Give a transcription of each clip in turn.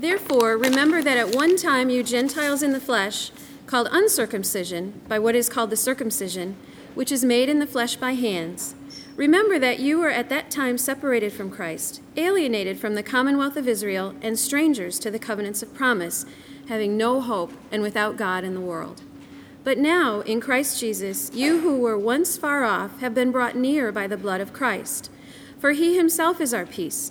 Therefore, remember that at one time you Gentiles in the flesh, called uncircumcision by what is called the circumcision, which is made in the flesh by hands, remember that you were at that time separated from Christ, alienated from the commonwealth of Israel, and strangers to the covenants of promise, having no hope and without God in the world. But now, in Christ Jesus, you who were once far off have been brought near by the blood of Christ. For he himself is our peace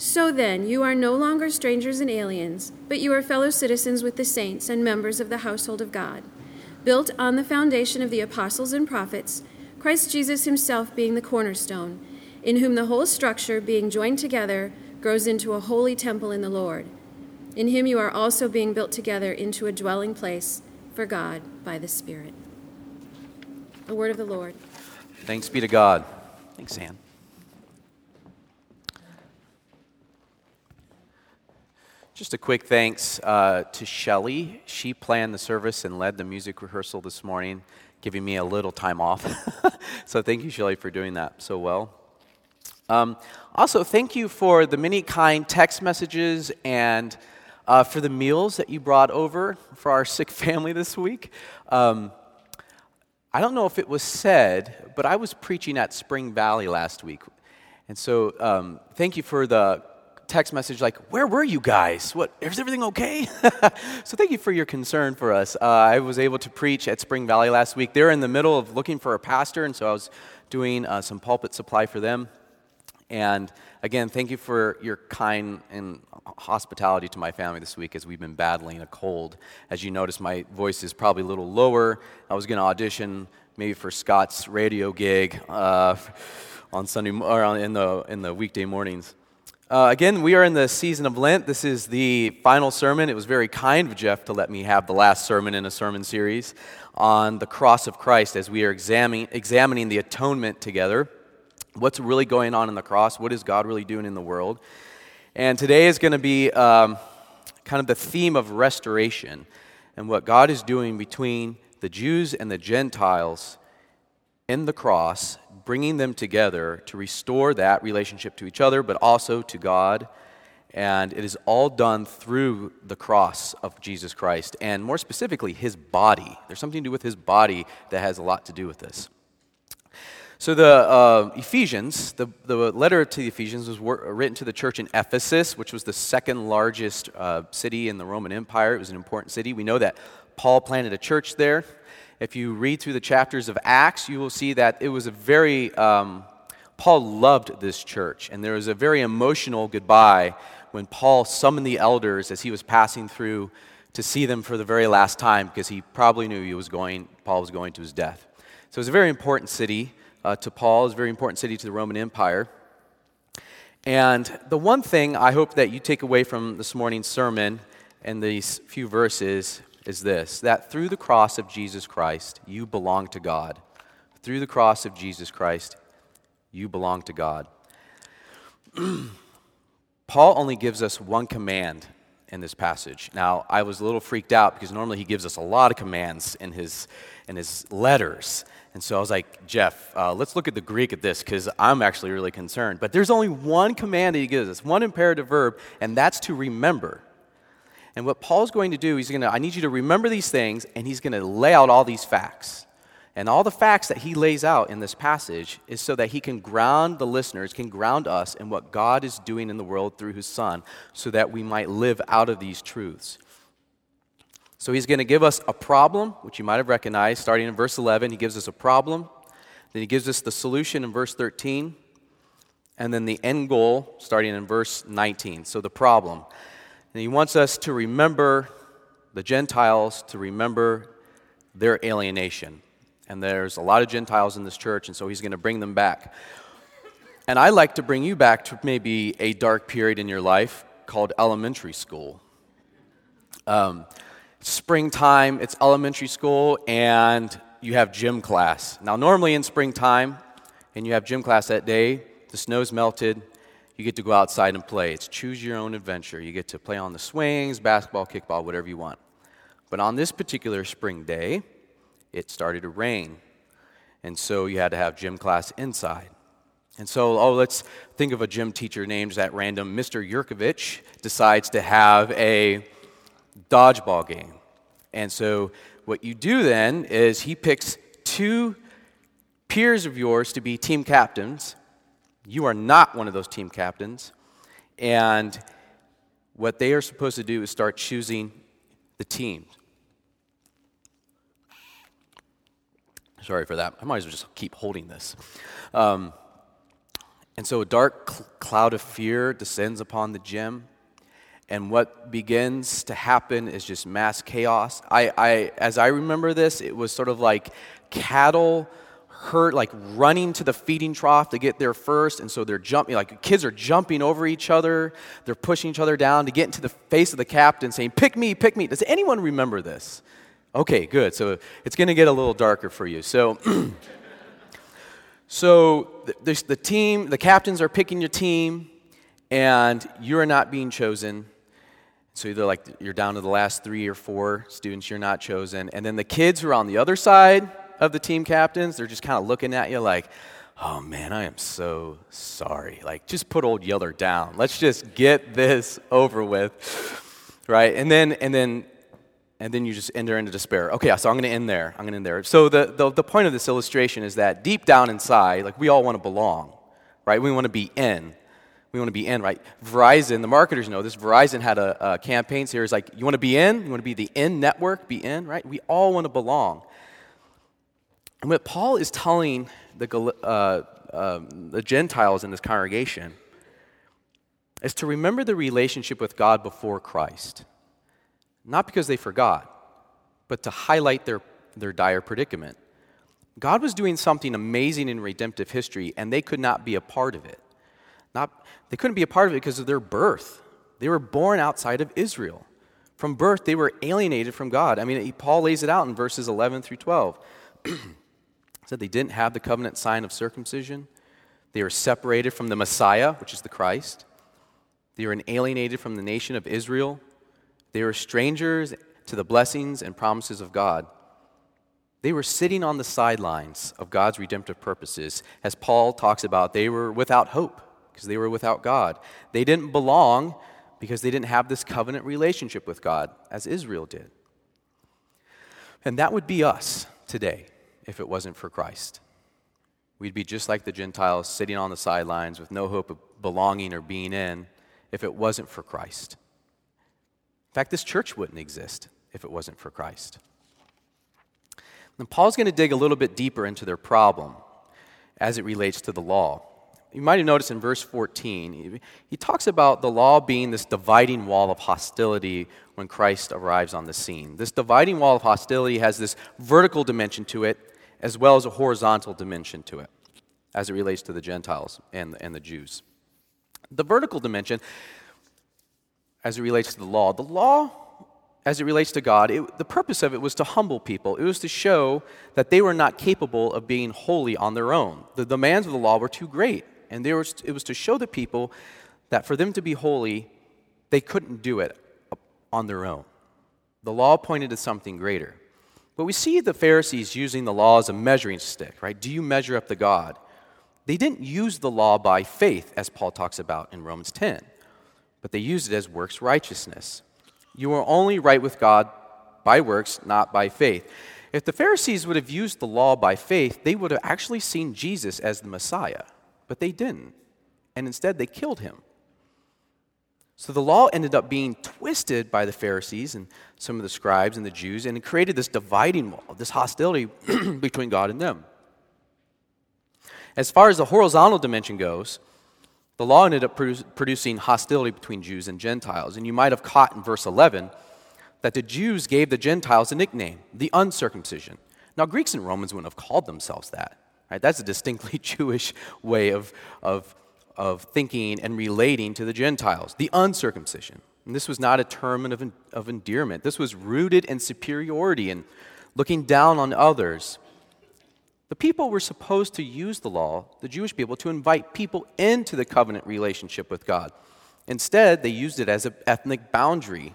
So then, you are no longer strangers and aliens, but you are fellow citizens with the saints and members of the household of God, built on the foundation of the apostles and prophets, Christ Jesus himself being the cornerstone, in whom the whole structure, being joined together, grows into a holy temple in the Lord. In him you are also being built together into a dwelling place for God by the Spirit. The word of the Lord. Thanks be to God. Thanks, Ann. Just a quick thanks uh, to Shelly. She planned the service and led the music rehearsal this morning, giving me a little time off. so thank you, Shelly, for doing that so well. Um, also, thank you for the many kind text messages and uh, for the meals that you brought over for our sick family this week. Um, I don't know if it was said, but I was preaching at Spring Valley last week. And so, um, thank you for the text message like, Where were you guys? What, is everything okay? so thank you for your concern for us. Uh, I was able to preach at Spring Valley last week. They're in the middle of looking for a pastor, and so I was doing uh, some pulpit supply for them. And again, thank you for your kind and hospitality to my family this week as we've been battling a cold. As you notice, my voice is probably a little lower. I was going to audition maybe for Scott's radio gig uh, on Sunday or in the in the weekday mornings. Uh, again, we are in the season of Lent. This is the final sermon. It was very kind of Jeff to let me have the last sermon in a sermon series on the cross of Christ as we are examining, examining the atonement together. What's really going on in the cross? What is God really doing in the world? And today is going to be um, kind of the theme of restoration and what God is doing between the Jews and the Gentiles in the cross bringing them together to restore that relationship to each other, but also to God. And it is all done through the cross of Jesus Christ, and more specifically, his body. There's something to do with his body that has a lot to do with this. So, the uh, Ephesians, the, the letter to the Ephesians was written to the church in Ephesus, which was the second largest uh, city in the Roman Empire. It was an important city. We know that Paul planted a church there. If you read through the chapters of Acts, you will see that it was a very, um, Paul loved this church. And there was a very emotional goodbye when Paul summoned the elders as he was passing through to see them for the very last time because he probably knew he was going, Paul was going to his death. So it was a very important city uh, to Paul, it was a very important city to the Roman Empire. And the one thing I hope that you take away from this morning's sermon and these few verses is this that through the cross of Jesus Christ, you belong to God. Through the cross of Jesus Christ, you belong to God. Paul only gives us one command in this passage. Now, I was a little freaked out because normally he gives us a lot of commands in his, in his letters. And so I was like, Jeff, uh, let's look at the Greek at this because I'm actually really concerned. But there's only one command that he gives us, one imperative verb, and that's to remember. And what Paul's going to do, he's going to, I need you to remember these things, and he's going to lay out all these facts. And all the facts that he lays out in this passage is so that he can ground the listeners, can ground us in what God is doing in the world through his Son, so that we might live out of these truths. So he's going to give us a problem, which you might have recognized, starting in verse 11. He gives us a problem. Then he gives us the solution in verse 13. And then the end goal, starting in verse 19. So the problem. And he wants us to remember the Gentiles, to remember their alienation. And there's a lot of Gentiles in this church, and so he's going to bring them back. And I like to bring you back to maybe a dark period in your life called elementary school. Um, springtime, it's elementary school, and you have gym class. Now, normally in springtime, and you have gym class that day, the snow's melted, you get to go outside and play. It's choose your own adventure. You get to play on the swings, basketball, kickball, whatever you want. But on this particular spring day, it started to rain. And so you had to have gym class inside. And so, oh, let's think of a gym teacher named at random. Mr. Yurkovich decides to have a dodgeball game. And so, what you do then is he picks two peers of yours to be team captains. You are not one of those team captains. And what they are supposed to do is start choosing the teams. Sorry for that. I might as well just keep holding this. Um, and so a dark cl- cloud of fear descends upon the gym. And what begins to happen is just mass chaos. I, I, as I remember this, it was sort of like cattle hurt, like running to the feeding trough to get there first. And so they're jumping, like kids are jumping over each other. They're pushing each other down to get into the face of the captain saying, Pick me, pick me. Does anyone remember this? Okay, good. So it's going to get a little darker for you. So. So the, the team, the captains are picking your team, and you're not being chosen. So either like you're down to the last three or four students, you're not chosen. And then the kids who are on the other side of the team captains, they're just kind of looking at you like, oh man, I am so sorry. Like, just put old Yeller down. Let's just get this over with. Right? And then, and then and then you just enter into despair. Okay, so I'm going to end there. I'm going to end there. So the, the, the point of this illustration is that deep down inside, like we all want to belong, right? We want to be in. We want to be in, right? Verizon, the marketers know this. Verizon had a, a campaign series like, you want to be in? You want to be the in network? Be in, right? We all want to belong. And what Paul is telling the, uh, uh, the Gentiles in this congregation is to remember the relationship with God before Christ not because they forgot, but to highlight their, their dire predicament. God was doing something amazing in redemptive history, and they could not be a part of it. Not, they couldn't be a part of it because of their birth. They were born outside of Israel. From birth, they were alienated from God. I mean, Paul lays it out in verses 11 through 12. said they didn't have the covenant sign of circumcision. They were separated from the Messiah, which is the Christ. They were alienated from the nation of Israel. They were strangers to the blessings and promises of God. They were sitting on the sidelines of God's redemptive purposes. As Paul talks about, they were without hope because they were without God. They didn't belong because they didn't have this covenant relationship with God as Israel did. And that would be us today if it wasn't for Christ. We'd be just like the Gentiles sitting on the sidelines with no hope of belonging or being in if it wasn't for Christ. In fact, this church wouldn't exist if it wasn't for Christ. And Paul's going to dig a little bit deeper into their problem as it relates to the law. You might have noticed in verse 14, he talks about the law being this dividing wall of hostility when Christ arrives on the scene. This dividing wall of hostility has this vertical dimension to it as well as a horizontal dimension to it as it relates to the Gentiles and, and the Jews. The vertical dimension as it relates to the law. The law, as it relates to God, it, the purpose of it was to humble people. It was to show that they were not capable of being holy on their own. The demands of the law were too great. And were, it was to show the people that for them to be holy, they couldn't do it on their own. The law pointed to something greater. But we see the Pharisees using the law as a measuring stick, right? Do you measure up to God? They didn't use the law by faith, as Paul talks about in Romans 10 but they used it as works righteousness. You are only right with God by works, not by faith. If the Pharisees would have used the law by faith, they would have actually seen Jesus as the Messiah, but they didn't. And instead, they killed him. So the law ended up being twisted by the Pharisees and some of the scribes and the Jews, and it created this dividing wall, this hostility between God and them. As far as the horizontal dimension goes, the law ended up producing hostility between Jews and Gentiles. And you might have caught in verse 11 that the Jews gave the Gentiles a nickname, the uncircumcision. Now, Greeks and Romans wouldn't have called themselves that. Right? That's a distinctly Jewish way of, of, of thinking and relating to the Gentiles, the uncircumcision. And this was not a term of, of endearment. This was rooted in superiority and looking down on others. The people were supposed to use the law, the Jewish people, to invite people into the covenant relationship with God. Instead, they used it as an ethnic boundary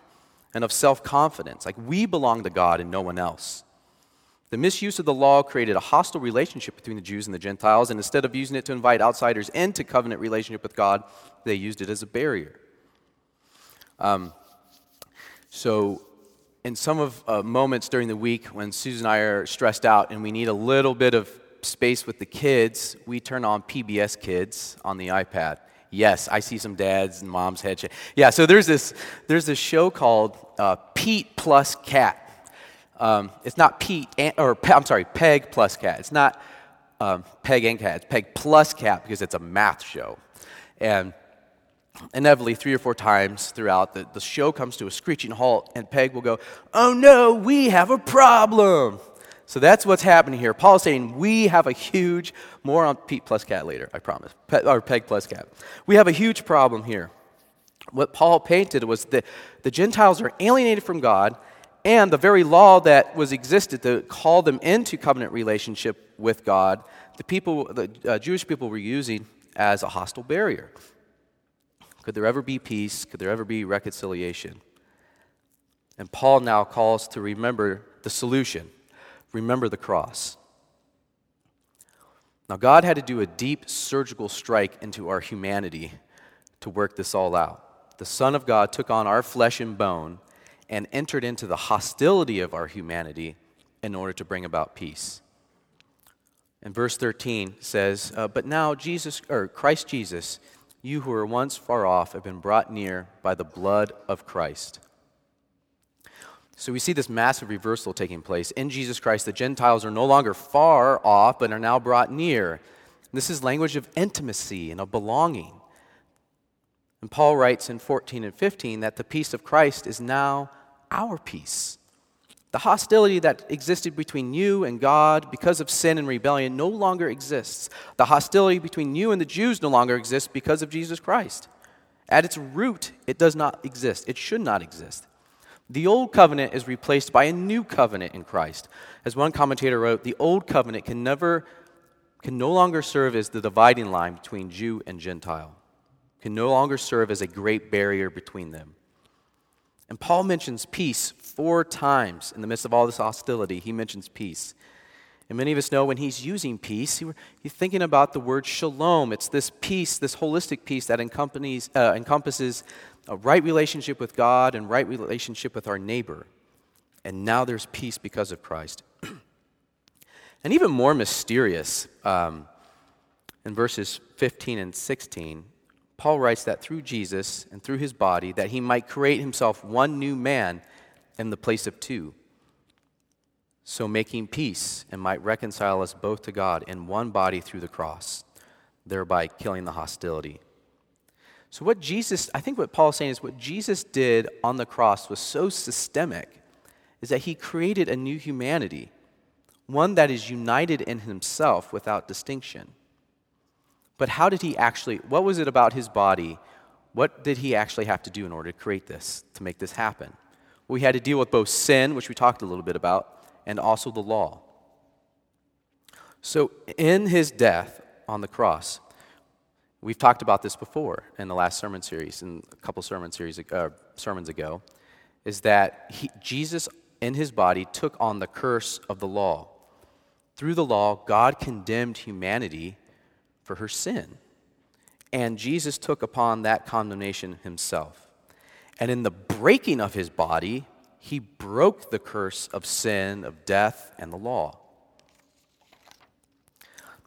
and of self confidence, like we belong to God and no one else. The misuse of the law created a hostile relationship between the Jews and the Gentiles, and instead of using it to invite outsiders into covenant relationship with God, they used it as a barrier. Um, so, in some of uh, moments during the week when Susan and I are stressed out and we need a little bit of space with the kids, we turn on PBS Kids on the iPad. Yes, I see some dads and moms head. Yeah, so there's this there's this show called uh, Pete plus Cat. Um, it's not Pete and, or I'm sorry, Peg plus Cat. It's not um, Peg and Cat. It's Peg plus Cat because it's a math show, and inevitably, three or four times throughout, the, the show comes to a screeching halt, and Peg will go, Oh no, we have a problem. So that's what's happening here. Paul is saying, We have a huge, more on Pete plus cat later, I promise, Pe- or Peg plus cat. We have a huge problem here. What Paul painted was that the Gentiles are alienated from God, and the very law that was existed to call them into covenant relationship with God, the people, the uh, Jewish people were using as a hostile barrier. Could there ever be peace? Could there ever be reconciliation? And Paul now calls to remember the solution remember the cross. Now, God had to do a deep surgical strike into our humanity to work this all out. The Son of God took on our flesh and bone and entered into the hostility of our humanity in order to bring about peace. And verse 13 says, uh, But now Jesus, or Christ Jesus, you who were once far off have been brought near by the blood of Christ. So we see this massive reversal taking place. In Jesus Christ, the Gentiles are no longer far off, but are now brought near. This is language of intimacy and of belonging. And Paul writes in 14 and 15 that the peace of Christ is now our peace. The hostility that existed between you and God because of sin and rebellion no longer exists. The hostility between you and the Jews no longer exists because of Jesus Christ. At its root, it does not exist. It should not exist. The old covenant is replaced by a new covenant in Christ. As one commentator wrote, the old covenant can never can no longer serve as the dividing line between Jew and Gentile. Can no longer serve as a great barrier between them. And Paul mentions peace four times in the midst of all this hostility. He mentions peace. And many of us know when he's using peace, he's thinking about the word shalom. It's this peace, this holistic peace that uh, encompasses a right relationship with God and right relationship with our neighbor. And now there's peace because of Christ. and even more mysterious, um, in verses 15 and 16, Paul writes that through Jesus and through his body, that he might create himself one new man in the place of two. So making peace and might reconcile us both to God in one body through the cross, thereby killing the hostility. So, what Jesus, I think what Paul's saying is what Jesus did on the cross was so systemic, is that he created a new humanity, one that is united in himself without distinction. But how did he actually, what was it about his body? What did he actually have to do in order to create this, to make this happen? We had to deal with both sin, which we talked a little bit about, and also the law. So, in his death on the cross, we've talked about this before in the last sermon series, in a couple sermon series uh, sermons ago, is that he, Jesus in his body took on the curse of the law. Through the law, God condemned humanity for her sin. And Jesus took upon that condemnation himself. And in the breaking of his body, he broke the curse of sin, of death, and the law.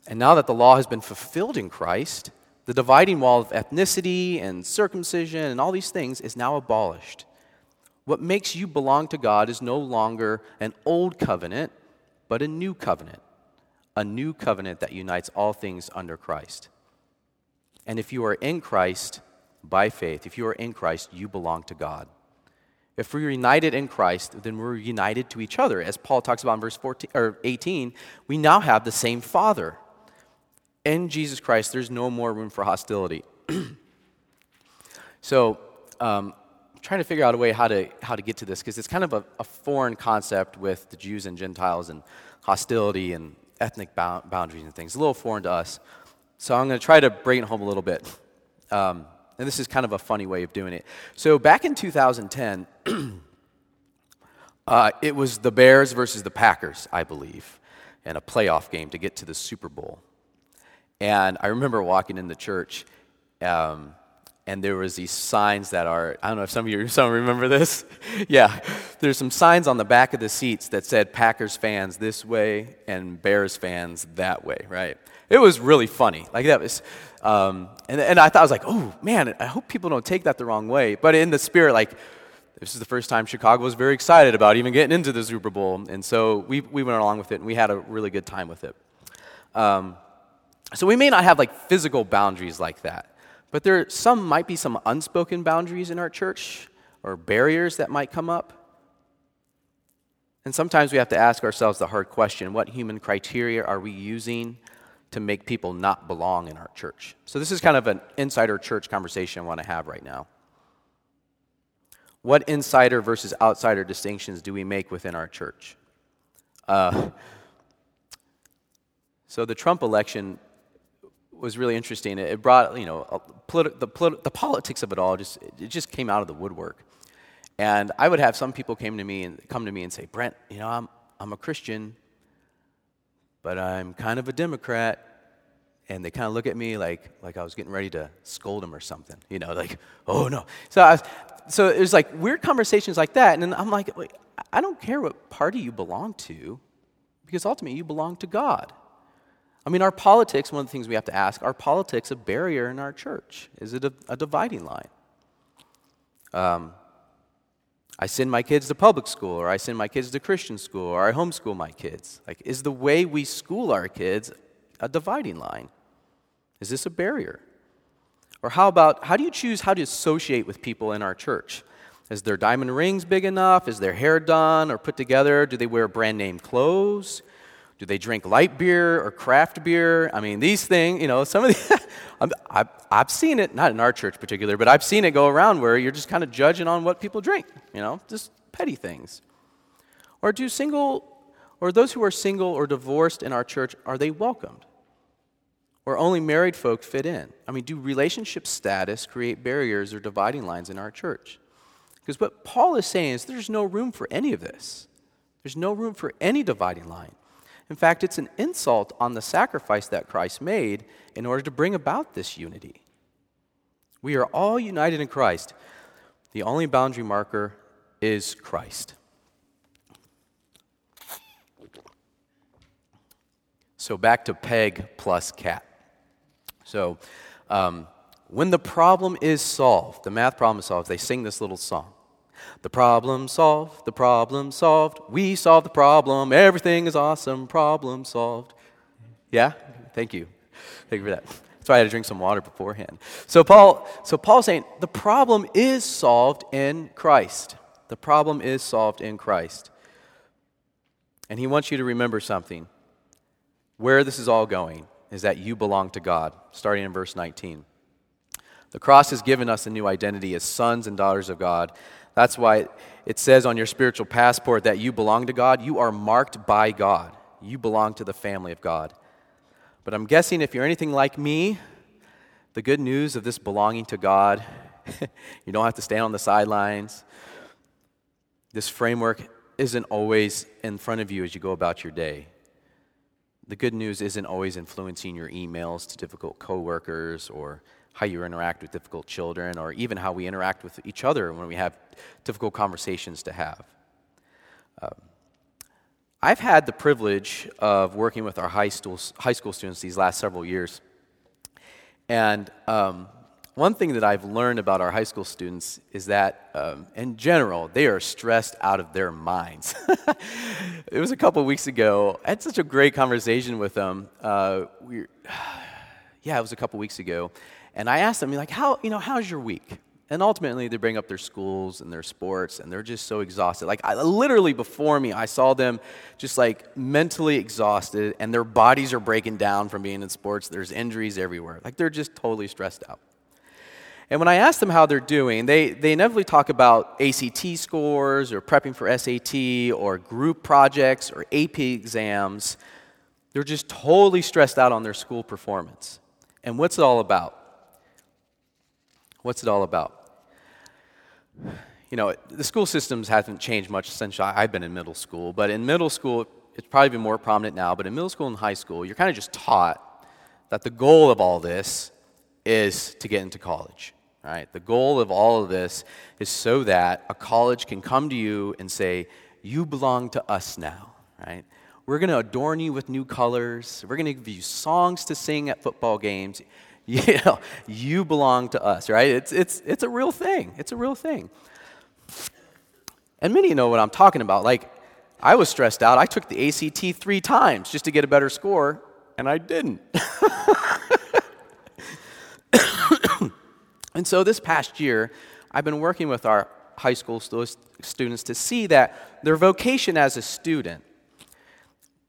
And now that the law has been fulfilled in Christ, the dividing wall of ethnicity and circumcision and all these things is now abolished. What makes you belong to God is no longer an old covenant, but a new covenant a new covenant that unites all things under Christ. And if you are in Christ by faith, if you are in Christ, you belong to God. If we're united in Christ, then we're united to each other. As Paul talks about in verse 14, or 18, we now have the same Father. In Jesus Christ, there's no more room for hostility. so, um, trying to figure out a way how to, how to get to this because it's kind of a, a, foreign concept with the Jews and Gentiles and hostility and ethnic boundaries and things. A little foreign to us. So I'm going to try to bring it home a little bit. Um, and this is kind of a funny way of doing it. So back in 2010, uh, it was the Bears versus the Packers, I believe, in a playoff game to get to the Super Bowl. And I remember walking in the church, um, and there was these signs that are I don't know if some of you some remember this. yeah, there's some signs on the back of the seats that said Packers fans this way and Bears fans that way, right? It was really funny. Like that was, um, and, and I thought I was like, oh man, I hope people don't take that the wrong way. But in the spirit, like this is the first time Chicago was very excited about even getting into the Super Bowl, and so we we went along with it and we had a really good time with it. Um, so we may not have like physical boundaries like that, but there some might be some unspoken boundaries in our church or barriers that might come up. And sometimes we have to ask ourselves the hard question what human criteria are we using to make people not belong in our church? So, this is kind of an insider church conversation I want to have right now. What insider versus outsider distinctions do we make within our church? Uh, so, the Trump election was really interesting. It brought, you know, politi- the, politi- the politics of it all just it just came out of the woodwork. And I would have some people came to me and come to me and say, Brent, you know, I'm I'm a Christian, but I'm kind of a Democrat. And they kind of look at me like like I was getting ready to scold them or something, you know, like, oh no. So I was, so it was like weird conversations like that. And then I'm like, I don't care what party you belong to, because ultimately you belong to God. I mean, our politics, one of the things we have to ask, are politics a barrier in our church? Is it a, a dividing line? Um, I send my kids to public school, or I send my kids to Christian school, or I homeschool my kids. Like, is the way we school our kids a dividing line? Is this a barrier? Or how about, how do you choose how to associate with people in our church? Is their diamond rings big enough? Is their hair done or put together? Do they wear brand name clothes? Do they drink light beer or craft beer? I mean, these things, you know, some of the, I've, I've seen it, not in our church particular, but I've seen it go around where you're just kind of judging on what people drink, you know, just petty things. Or do single, or those who are single or divorced in our church, are they welcomed? Or only married folk fit in? I mean, do relationship status create barriers or dividing lines in our church? Because what Paul is saying is there's no room for any of this. There's no room for any dividing line. In fact, it's an insult on the sacrifice that Christ made in order to bring about this unity. We are all united in Christ. The only boundary marker is Christ. So back to peg plus cat. So um, when the problem is solved, the math problem is solved, they sing this little song. The problem solved, the problem solved. We solved the problem. Everything is awesome. Problem solved. Yeah? Thank you. Thank you for that. That's why I had to drink some water beforehand. So Paul, so Paul's saying the problem is solved in Christ. The problem is solved in Christ. And he wants you to remember something. Where this is all going is that you belong to God, starting in verse 19. The cross has given us a new identity as sons and daughters of God. That's why it says on your spiritual passport that you belong to God. You are marked by God. You belong to the family of God. But I'm guessing if you're anything like me, the good news of this belonging to God, you don't have to stand on the sidelines. This framework isn't always in front of you as you go about your day. The good news isn't always influencing your emails to difficult coworkers or how you interact with difficult children, or even how we interact with each other when we have difficult conversations to have. Um, I've had the privilege of working with our high school, high school students these last several years. And um, one thing that I've learned about our high school students is that, um, in general, they are stressed out of their minds. it was a couple weeks ago. I had such a great conversation with them. Uh, we, yeah, it was a couple weeks ago. And I asked them, like, how, you know, how's your week? And ultimately, they bring up their schools and their sports, and they're just so exhausted. Like, I, literally before me, I saw them just like mentally exhausted, and their bodies are breaking down from being in sports. There's injuries everywhere. Like, they're just totally stressed out. And when I ask them how they're doing, they, they inevitably talk about ACT scores or prepping for SAT or group projects or AP exams. They're just totally stressed out on their school performance. And what's it all about? What's it all about? You know, the school systems haven't changed much since I've been in middle school, but in middle school, it's probably been more prominent now, but in middle school and high school, you're kind of just taught that the goal of all this is to get into college. Right? The goal of all of this is so that a college can come to you and say, You belong to us now. Right? We're going to adorn you with new colors. We're going to give you songs to sing at football games. You know, you belong to us, right? It's, it's, it's a real thing. It's a real thing. And many know what I'm talking about. Like, I was stressed out. I took the ACT three times just to get a better score, and I didn't. and so this past year, I've been working with our high school students to see that their vocation as a student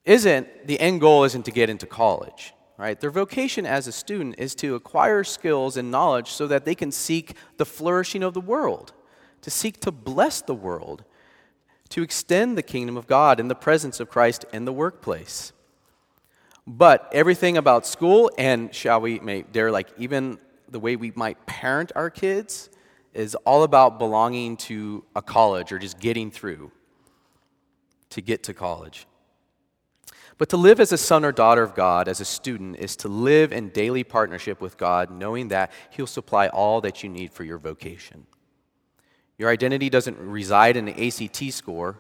isn't the end goal isn't to get into college right? Their vocation as a student is to acquire skills and knowledge so that they can seek the flourishing of the world to seek to bless the world to extend the kingdom of god in the presence of christ in the workplace. But everything about school and shall we may dare like even the way we might parent our kids is all about belonging to a college or just getting through to get to college but to live as a son or daughter of God, as a student, is to live in daily partnership with God, knowing that He'll supply all that you need for your vocation. Your identity doesn't reside in the ACT score.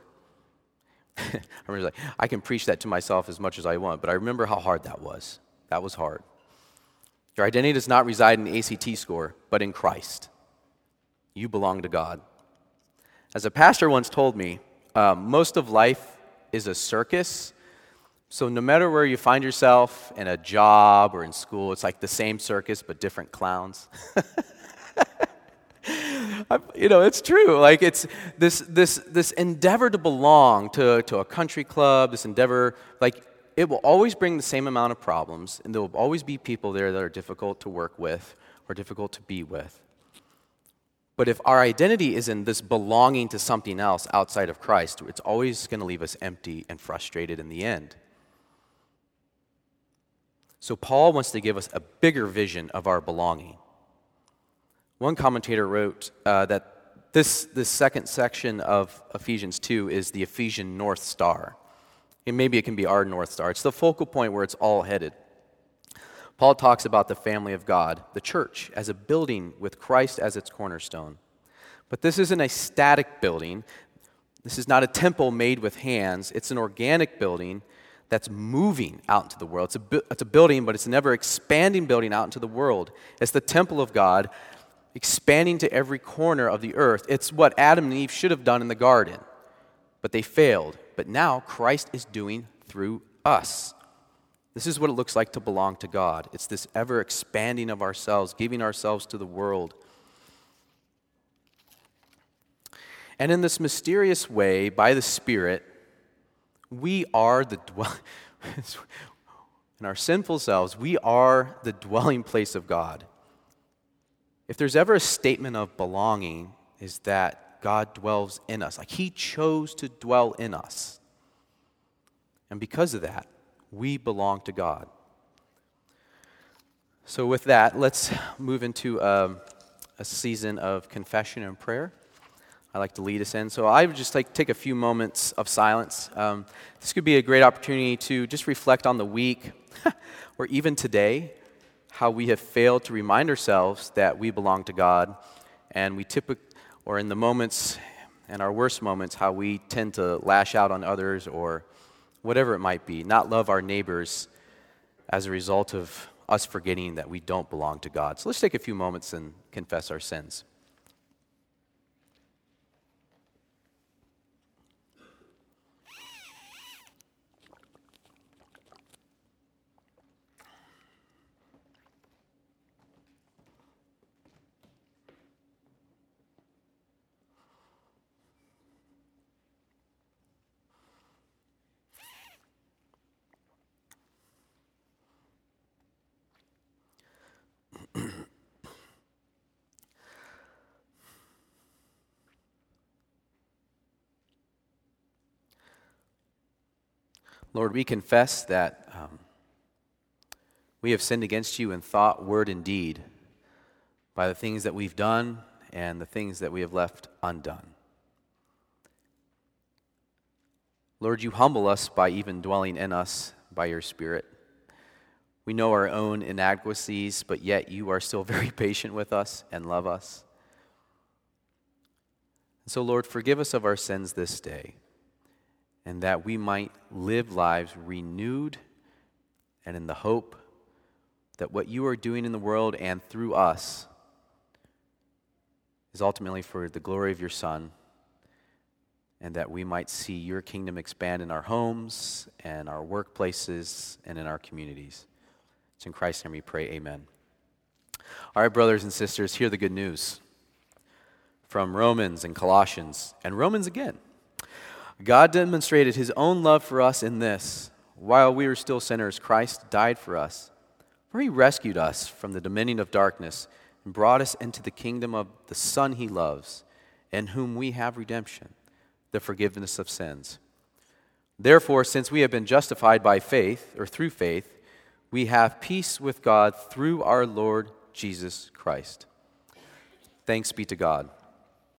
I remember, like, I can preach that to myself as much as I want, but I remember how hard that was. That was hard. Your identity does not reside in the ACT score, but in Christ. You belong to God. As a pastor once told me, um, most of life is a circus so, no matter where you find yourself in a job or in school, it's like the same circus but different clowns. you know, it's true. Like, it's this, this, this endeavor to belong to, to a country club, this endeavor, like, it will always bring the same amount of problems, and there will always be people there that are difficult to work with or difficult to be with. But if our identity is in this belonging to something else outside of Christ, it's always going to leave us empty and frustrated in the end. So, Paul wants to give us a bigger vision of our belonging. One commentator wrote uh, that this, this second section of Ephesians 2 is the Ephesian North Star. And maybe it can be our North Star. It's the focal point where it's all headed. Paul talks about the family of God, the church, as a building with Christ as its cornerstone. But this isn't a static building. This is not a temple made with hands. It's an organic building that's moving out into the world. It's a, bu- it's a building, but it's an ever expanding building out into the world. It's the temple of God expanding to every corner of the earth. It's what Adam and Eve should have done in the garden, but they failed. But now Christ is doing through us. This is what it looks like to belong to God. It's this ever expanding of ourselves, giving ourselves to the world. And in this mysterious way, by the Spirit, we are the dwell- in our sinful selves, we are the dwelling place of God. If there's ever a statement of belonging, is that God dwells in us. Like He chose to dwell in us. And because of that, we belong to God. So, with that, let's move into um, a season of confession and prayer. I like to lead us in. So I would just like take a few moments of silence. Um, this could be a great opportunity to just reflect on the week or even today, how we have failed to remind ourselves that we belong to God. And we typically, or in the moments, and our worst moments, how we tend to lash out on others or whatever it might be, not love our neighbors as a result of us forgetting that we don't belong to God. So let's take a few moments and confess our sins. Lord, we confess that um, we have sinned against you in thought, word, and deed by the things that we've done and the things that we have left undone. Lord, you humble us by even dwelling in us by your Spirit. We know our own inadequacies, but yet you are still very patient with us and love us. And so, Lord, forgive us of our sins this day, and that we might live lives renewed and in the hope that what you are doing in the world and through us is ultimately for the glory of your Son, and that we might see your kingdom expand in our homes and our workplaces and in our communities. It's in Christ's name we pray, amen. All right, brothers and sisters, hear the good news from Romans and Colossians, and Romans again. God demonstrated his own love for us in this while we were still sinners, Christ died for us. For he rescued us from the dominion of darkness and brought us into the kingdom of the Son he loves, in whom we have redemption, the forgiveness of sins. Therefore, since we have been justified by faith, or through faith, we have peace with God through our Lord Jesus Christ. Thanks be to God.